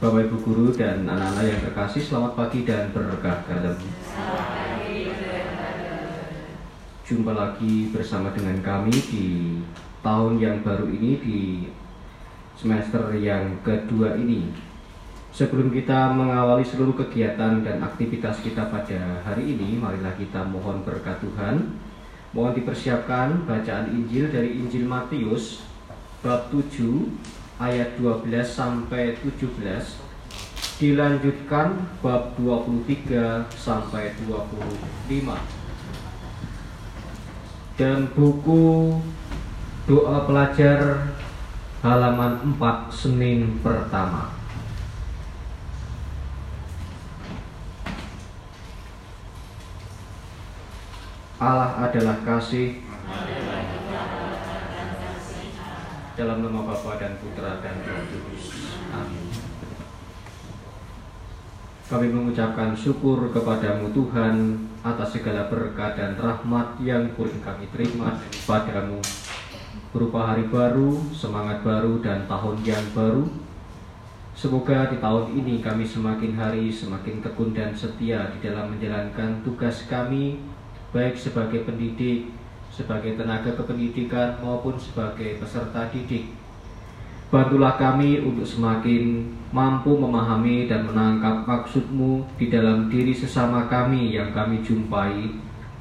Bapak Ibu Guru dan anak-anak yang terkasih, selamat pagi dan berkah dalam. Jumpa lagi bersama dengan kami di tahun yang baru ini di semester yang kedua ini. Sebelum kita mengawali seluruh kegiatan dan aktivitas kita pada hari ini, marilah kita mohon berkat Tuhan. Mohon dipersiapkan bacaan Injil dari Injil Matius bab 7 ayat 12 sampai 17 dilanjutkan bab 23 sampai 25 dan buku doa pelajar halaman 4 Senin pertama. Allah adalah kasih dalam nama Bapa dan Putra dan Roh Kudus. Amin. Kami mengucapkan syukur kepadamu Tuhan atas segala berkat dan rahmat yang pun kami terima padamu berupa hari baru, semangat baru, dan tahun yang baru. Semoga di tahun ini kami semakin hari semakin tekun dan setia di dalam menjalankan tugas kami baik sebagai pendidik, sebagai tenaga kependidikan maupun sebagai peserta didik. Bantulah kami untuk semakin mampu memahami dan menangkap maksudmu di dalam diri sesama kami yang kami jumpai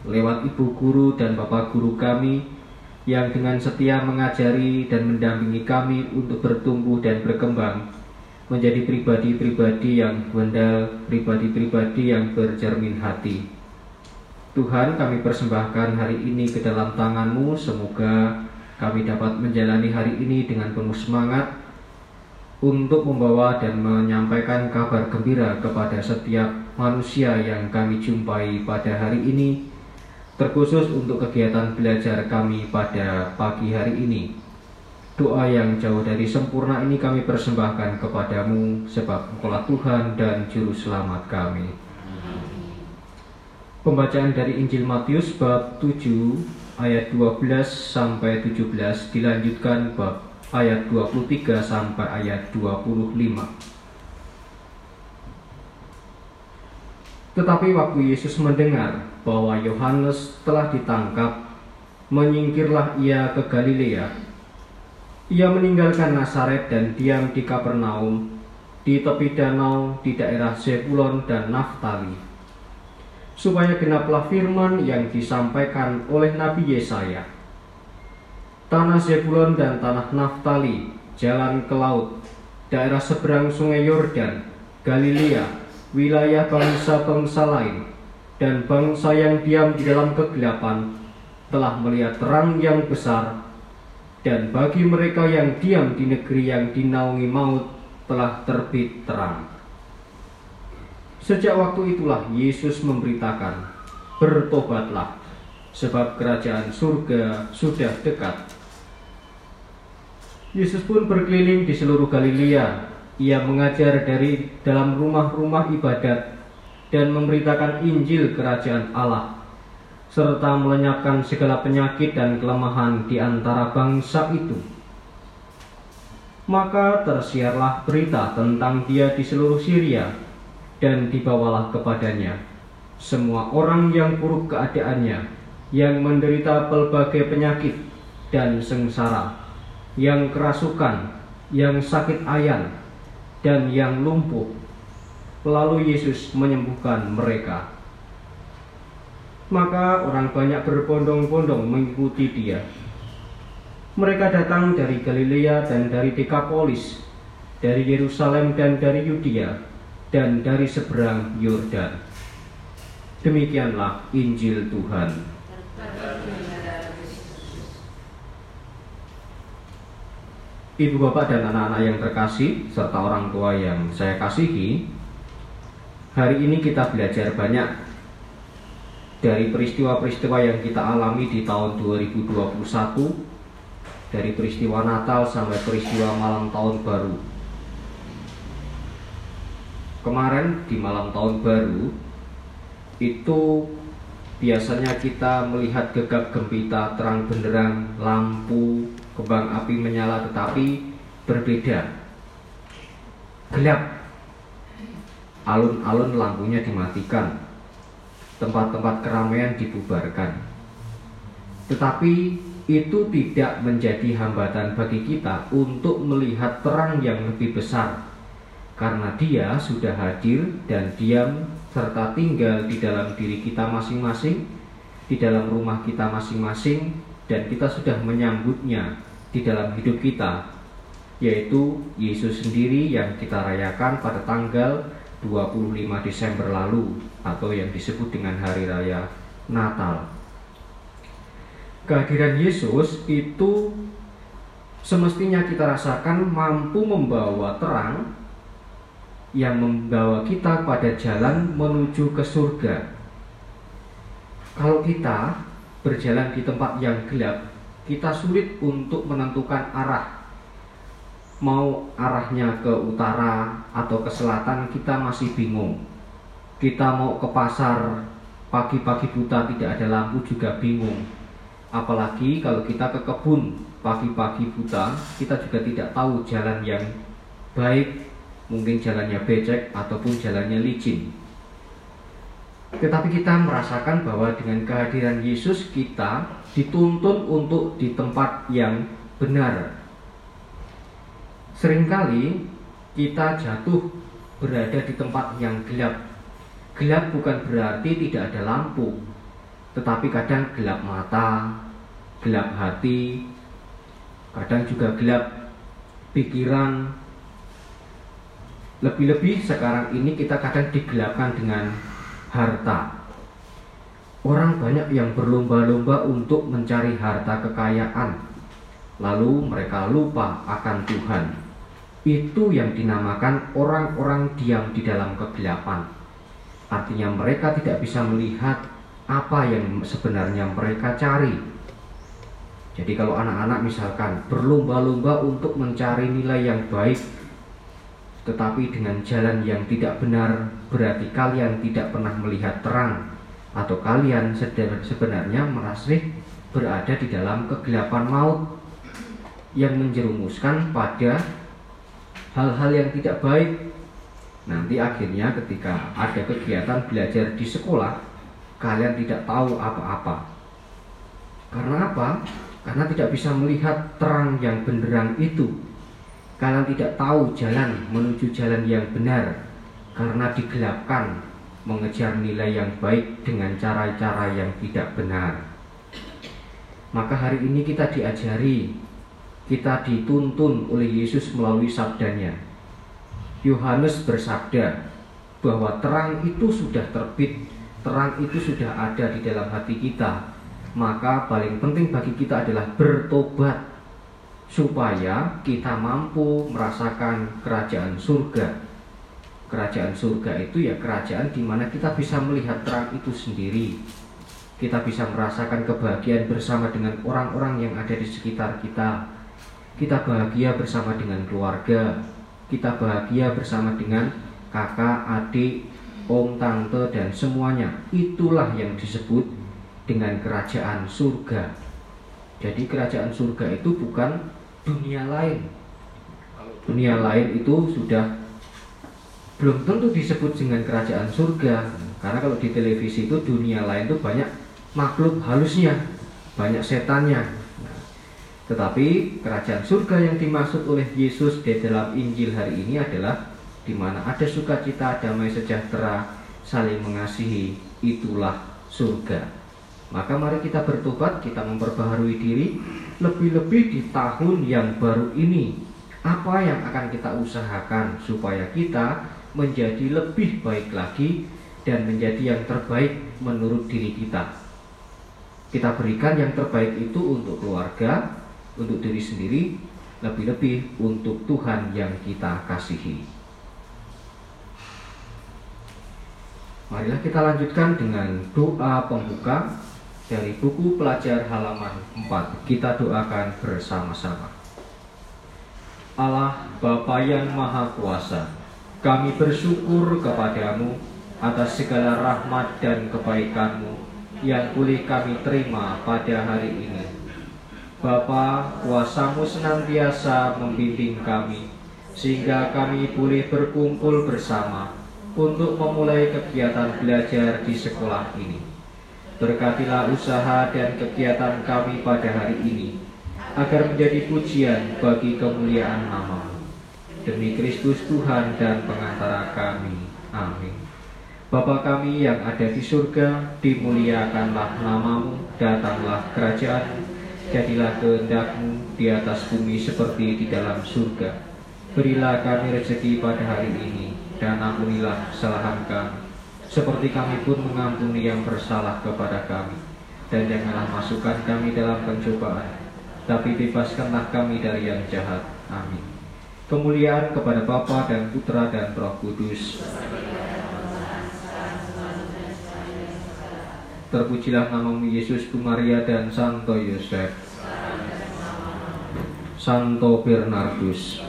lewat ibu guru dan bapak guru kami yang dengan setia mengajari dan mendampingi kami untuk bertumbuh dan berkembang menjadi pribadi-pribadi yang benar, pribadi-pribadi yang bercermin hati. Tuhan kami persembahkan hari ini ke dalam tanganmu. Semoga kami dapat menjalani hari ini dengan penuh semangat Untuk membawa dan menyampaikan kabar gembira kepada setiap manusia yang kami jumpai pada hari ini Terkhusus untuk kegiatan belajar kami pada pagi hari ini. Doa yang jauh dari sempurna ini kami persembahkan kepadamu Sebab engkaulah Tuhan dan Juru Selamat kami Pembacaan dari Injil Matius bab 7 ayat 12 sampai 17 dilanjutkan bab ayat 23 sampai ayat 25. Tetapi waktu Yesus mendengar bahwa Yohanes telah ditangkap, menyingkirlah ia ke Galilea. Ia meninggalkan Nazaret dan diam di Kapernaum, di tepi danau di daerah Zebulon dan Naftali supaya genaplah firman yang disampaikan oleh Nabi Yesaya. Tanah Zebulon dan tanah Naftali, jalan ke laut, daerah seberang sungai Yordan, Galilea, wilayah bangsa-bangsa lain, dan bangsa yang diam di dalam kegelapan, telah melihat terang yang besar, dan bagi mereka yang diam di negeri yang dinaungi maut, telah terbit terang. Sejak waktu itulah Yesus memberitakan, "Bertobatlah, sebab kerajaan surga sudah dekat." Yesus pun berkeliling di seluruh Galilea. Ia mengajar dari dalam rumah-rumah ibadat dan memberitakan Injil kerajaan Allah serta melenyapkan segala penyakit dan kelemahan di antara bangsa itu. Maka tersiarlah berita tentang dia di seluruh Syria dan dibawalah kepadanya semua orang yang buruk keadaannya, yang menderita pelbagai penyakit dan sengsara, yang kerasukan, yang sakit ayan, dan yang lumpuh. Lalu Yesus menyembuhkan mereka. Maka orang banyak berbondong-bondong mengikuti dia. Mereka datang dari Galilea dan dari Dekapolis, dari Yerusalem dan dari Yudea, dan dari seberang Yordan. Demikianlah Injil Tuhan. Ibu bapak dan anak-anak yang terkasih serta orang tua yang saya kasihi, hari ini kita belajar banyak dari peristiwa-peristiwa yang kita alami di tahun 2021 dari peristiwa Natal sampai peristiwa malam tahun baru kemarin di malam tahun baru itu biasanya kita melihat gegap gempita terang benderang lampu kembang api menyala tetapi berbeda. Gelap. Alun-alun lampunya dimatikan, tempat-tempat keramaian dibubarkan. Tetapi itu tidak menjadi hambatan bagi kita untuk melihat terang yang lebih besar, karena Dia sudah hadir dan diam serta tinggal di dalam diri kita masing-masing, di dalam rumah kita masing-masing, dan kita sudah menyambutnya di dalam hidup kita, yaitu Yesus sendiri yang kita rayakan pada tanggal 25 Desember lalu atau yang disebut dengan Hari Raya Natal. Kehadiran Yesus itu semestinya kita rasakan mampu membawa terang yang membawa kita pada jalan menuju ke surga. Kalau kita berjalan di tempat yang gelap, kita sulit untuk menentukan arah. Mau arahnya ke utara atau ke selatan, kita masih bingung. Kita mau ke pasar pagi-pagi buta tidak ada lampu juga bingung. Apalagi kalau kita ke kebun pagi-pagi buta, kita juga tidak tahu jalan yang baik mungkin jalannya becek ataupun jalannya licin. Tetapi kita merasakan bahwa dengan kehadiran Yesus kita dituntun untuk di tempat yang benar. Seringkali kita jatuh berada di tempat yang gelap. Gelap bukan berarti tidak ada lampu, tetapi kadang gelap mata, gelap hati, kadang juga gelap pikiran, lebih-lebih sekarang ini kita kadang digelapkan dengan harta. Orang banyak yang berlomba-lomba untuk mencari harta kekayaan, lalu mereka lupa akan Tuhan. Itu yang dinamakan orang-orang diam di dalam kegelapan. Artinya, mereka tidak bisa melihat apa yang sebenarnya mereka cari. Jadi, kalau anak-anak misalkan berlomba-lomba untuk mencari nilai yang baik tetapi dengan jalan yang tidak benar berarti kalian tidak pernah melihat terang atau kalian sebenarnya merasih berada di dalam kegelapan maut yang menjerumuskan pada hal-hal yang tidak baik. Nanti akhirnya ketika ada kegiatan belajar di sekolah kalian tidak tahu apa-apa. Karena apa? karena tidak bisa melihat terang yang benderang itu Kalian tidak tahu jalan menuju jalan yang benar karena digelapkan mengejar nilai yang baik dengan cara-cara yang tidak benar. Maka hari ini kita diajari, kita dituntun oleh Yesus melalui sabdanya. Yohanes bersabda bahwa terang itu sudah terbit, terang itu sudah ada di dalam hati kita. Maka paling penting bagi kita adalah bertobat supaya kita mampu merasakan kerajaan surga. Kerajaan surga itu ya kerajaan di mana kita bisa melihat terang itu sendiri. Kita bisa merasakan kebahagiaan bersama dengan orang-orang yang ada di sekitar kita. Kita bahagia bersama dengan keluarga. Kita bahagia bersama dengan kakak, adik, om, tante, dan semuanya. Itulah yang disebut dengan kerajaan surga. Jadi kerajaan surga itu bukan dunia lain. Dunia lain itu sudah belum tentu disebut dengan kerajaan surga karena kalau di televisi itu dunia lain itu banyak makhluk halusnya, banyak setannya. Tetapi kerajaan surga yang dimaksud oleh Yesus di dalam Injil hari ini adalah di mana ada sukacita, damai sejahtera, saling mengasihi, itulah surga. Maka mari kita bertobat, kita memperbaharui diri, lebih-lebih di tahun yang baru ini. Apa yang akan kita usahakan supaya kita menjadi lebih baik lagi dan menjadi yang terbaik menurut diri kita. Kita berikan yang terbaik itu untuk keluarga, untuk diri sendiri, lebih-lebih untuk Tuhan yang kita kasihi. Marilah kita lanjutkan dengan doa pembuka dari buku pelajar halaman 4 kita doakan bersama-sama Allah Bapa yang Maha Kuasa kami bersyukur kepadamu atas segala rahmat dan kebaikanmu yang boleh kami terima pada hari ini Bapa kuasamu senantiasa membimbing kami sehingga kami boleh berkumpul bersama untuk memulai kegiatan belajar di sekolah ini. Berkatilah usaha dan kegiatan kami pada hari ini, agar menjadi pujian bagi kemuliaan namamu. Demi Kristus Tuhan dan pengantara kami. Amin. Bapa kami yang ada di surga, dimuliakanlah namamu, datanglah kerajaan, jadilah kehendakmu di atas bumi seperti di dalam surga. Berilah kami rezeki pada hari ini, dan ampunilah kesalahan kami, seperti kami pun mengampuni yang bersalah kepada kami. Dan janganlah masukkan kami dalam pencobaan, tapi bebaskanlah kami dari yang jahat. Amin. Kemuliaan kepada Bapa dan Putra dan Roh Kudus. Terpujilah namamu Yesus, Maria dan Santo Yosef. Santo Bernardus.